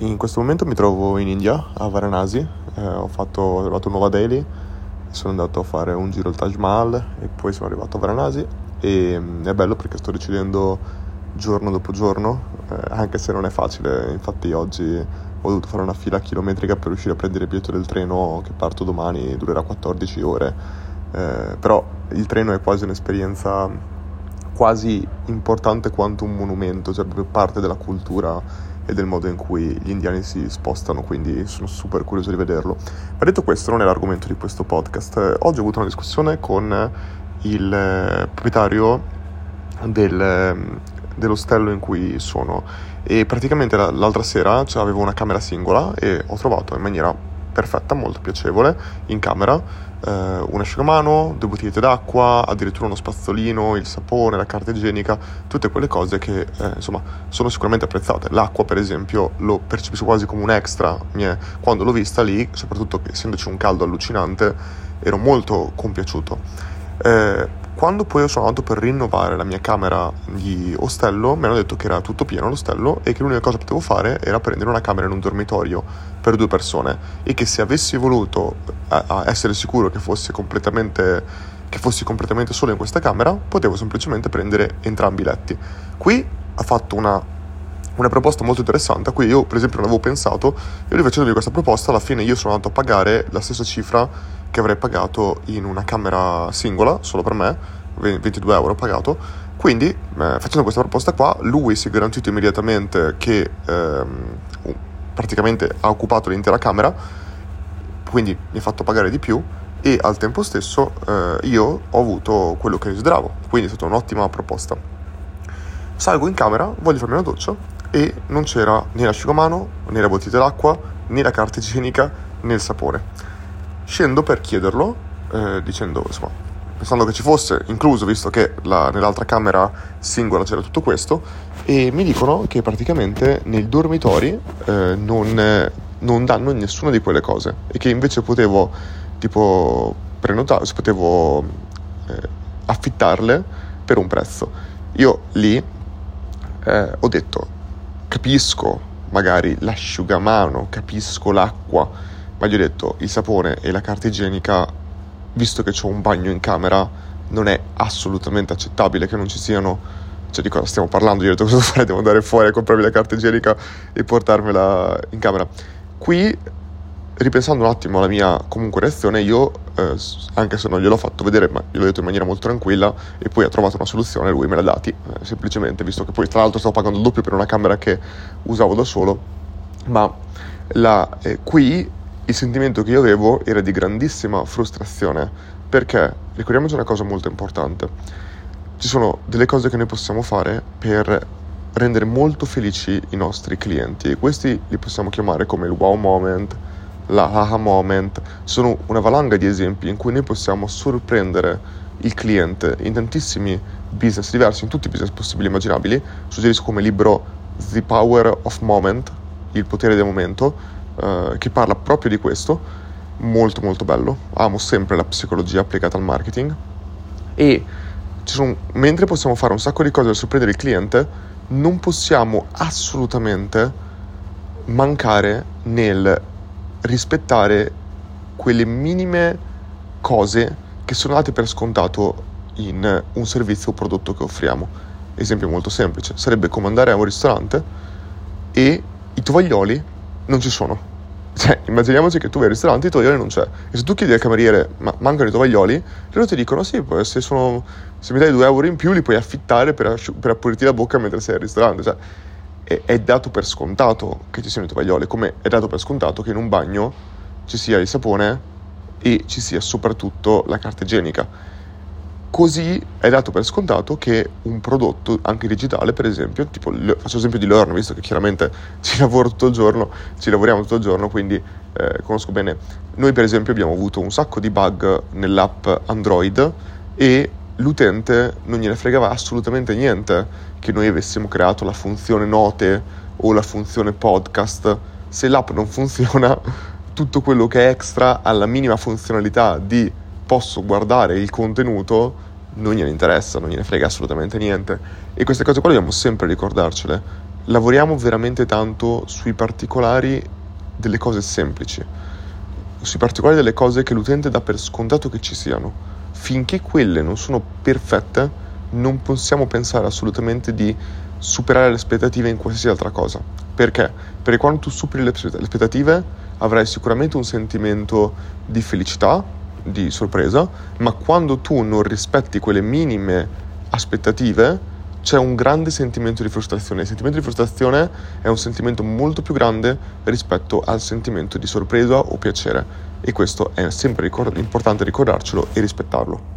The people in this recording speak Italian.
In questo momento mi trovo in India, a Varanasi, eh, ho, fatto, ho arrivato a Nuova Delhi, sono andato a fare un giro al Taj Mahal e poi sono arrivato a Varanasi. E mm, è bello perché sto decidendo giorno dopo giorno, eh, anche se non è facile, infatti oggi ho dovuto fare una fila chilometrica per riuscire a prendere il biglietto del treno che parto domani, durerà 14 ore, eh, però il treno è quasi un'esperienza quasi importante quanto un monumento, cioè proprio parte della cultura e del modo in cui gli indiani si spostano, quindi sono super curioso di vederlo. Ma detto questo, non è l'argomento di questo podcast. Oggi ho avuto una discussione con il eh, proprietario del, ehm, dell'ostello in cui sono e praticamente l'altra sera cioè, avevo una camera singola e ho trovato in maniera perfetta, molto piacevole in camera eh, un asciugamano, due bottigliette d'acqua, addirittura uno spazzolino, il sapone, la carta igienica, tutte quelle cose che eh, insomma sono sicuramente apprezzate. L'acqua, per esempio, lo percepisco quasi come un extra. È, quando l'ho vista lì, soprattutto essendoci un caldo allucinante, ero molto compiaciuto. Eh, quando poi sono andato per rinnovare la mia camera di ostello, mi hanno detto che era tutto pieno l'ostello e che l'unica cosa che potevo fare era prendere una camera in un dormitorio per due persone e che se avessi voluto essere sicuro che fossi completamente, che fossi completamente solo in questa camera, potevo semplicemente prendere entrambi i letti. Qui ha fatto una, una proposta molto interessante a cui io per esempio non avevo pensato e lui facendomi questa proposta alla fine io sono andato a pagare la stessa cifra che avrei pagato in una camera singola, solo per me, 22 euro pagato. Quindi, eh, facendo questa proposta qua, lui si è garantito immediatamente che ehm, praticamente ha occupato l'intera camera, quindi mi ha fatto pagare di più e al tempo stesso eh, io ho avuto quello che desideravo, quindi è stata un'ottima proposta. Salgo in camera, voglio farmi una doccia e non c'era né l'asciugamano, né la bottiglia d'acqua, né la carta igienica, né il sapone. Scendo per chiederlo, eh, dicendo, insomma, pensando che ci fosse incluso, visto che la, nell'altra camera singola c'era tutto questo, e mi dicono che praticamente nei dormitori eh, non, non, danno nessuna di quelle cose e che invece potevo tipo prenotare, potevo eh, affittarle per un prezzo. Io lì eh, ho detto, capisco magari l'asciugamano, capisco l'acqua, ma gli ho detto il sapone e la carta igienica, visto che ho un bagno in camera, non è assolutamente accettabile che non ci siano. Cioè, di cosa stiamo parlando? Io ho detto cosa fare? Devo andare fuori a comprarmi la carta igienica e portarmela in camera. Qui, ripensando un attimo alla mia comunque reazione, io, eh, anche se non gliel'ho fatto vedere, ma gliel'ho detto in maniera molto tranquilla, e poi ha trovato una soluzione, lui me l'ha dati, eh, semplicemente, visto che poi tra l'altro stavo pagando il doppio per una camera che usavo da solo. Ma la, eh, qui il sentimento che io avevo era di grandissima frustrazione perché ricordiamoci una cosa molto importante. Ci sono delle cose che noi possiamo fare per rendere molto felici i nostri clienti e questi li possiamo chiamare come il wow moment, la haha moment. Sono una valanga di esempi in cui noi possiamo sorprendere il cliente in tantissimi business diversi, in tutti i business possibili e immaginabili. Suggerisco come libro The Power of Moment, il potere del momento, eh, che parla proprio di questo, molto molto bello, amo sempre la psicologia applicata al marketing e sono, mentre possiamo fare un sacco di cose per sorprendere il cliente, non possiamo assolutamente mancare nel rispettare quelle minime cose che sono date per scontato in un servizio o prodotto che offriamo. Esempio molto semplice, sarebbe come andare a un ristorante e i tovaglioli non ci sono. Cioè, immaginiamoci che tu vai al ristorante e i tovaglioli non c'è. E se tu chiedi al cameriere, ma mancano i tovaglioli, loro ti dicono sì, se, sono, se mi dai due euro in più li puoi affittare per, asciu- per appulirti la bocca mentre sei al ristorante. Cioè, è, è dato per scontato che ci siano i tovaglioli, come è dato per scontato che in un bagno ci sia il sapone e ci sia soprattutto la carta igienica Così è dato per scontato che un prodotto, anche digitale per esempio, tipo, faccio esempio di Learn, visto che chiaramente ci lavoro tutto il giorno, ci lavoriamo tutto il giorno, quindi eh, conosco bene. Noi per esempio abbiamo avuto un sacco di bug nell'app Android e l'utente non gliene fregava assolutamente niente che noi avessimo creato la funzione note o la funzione podcast. Se l'app non funziona, tutto quello che è extra alla minima funzionalità di posso guardare il contenuto non gliene interessa, non gliene frega assolutamente niente. E queste cose qua dobbiamo sempre ricordarcele. lavoriamo veramente tanto sui particolari delle cose semplici, sui particolari delle cose che l'utente dà per scontato che ci siano. Finché quelle non sono perfette, non possiamo pensare assolutamente di superare le aspettative in qualsiasi altra cosa. Perché? Perché quando tu superi le aspettative avrai sicuramente un sentimento di felicità, di sorpresa, ma quando tu non rispetti quelle minime aspettative, c'è un grande sentimento di frustrazione. Il sentimento di frustrazione è un sentimento molto più grande rispetto al sentimento di sorpresa o piacere e questo è sempre ricord- importante ricordarcelo e rispettarlo.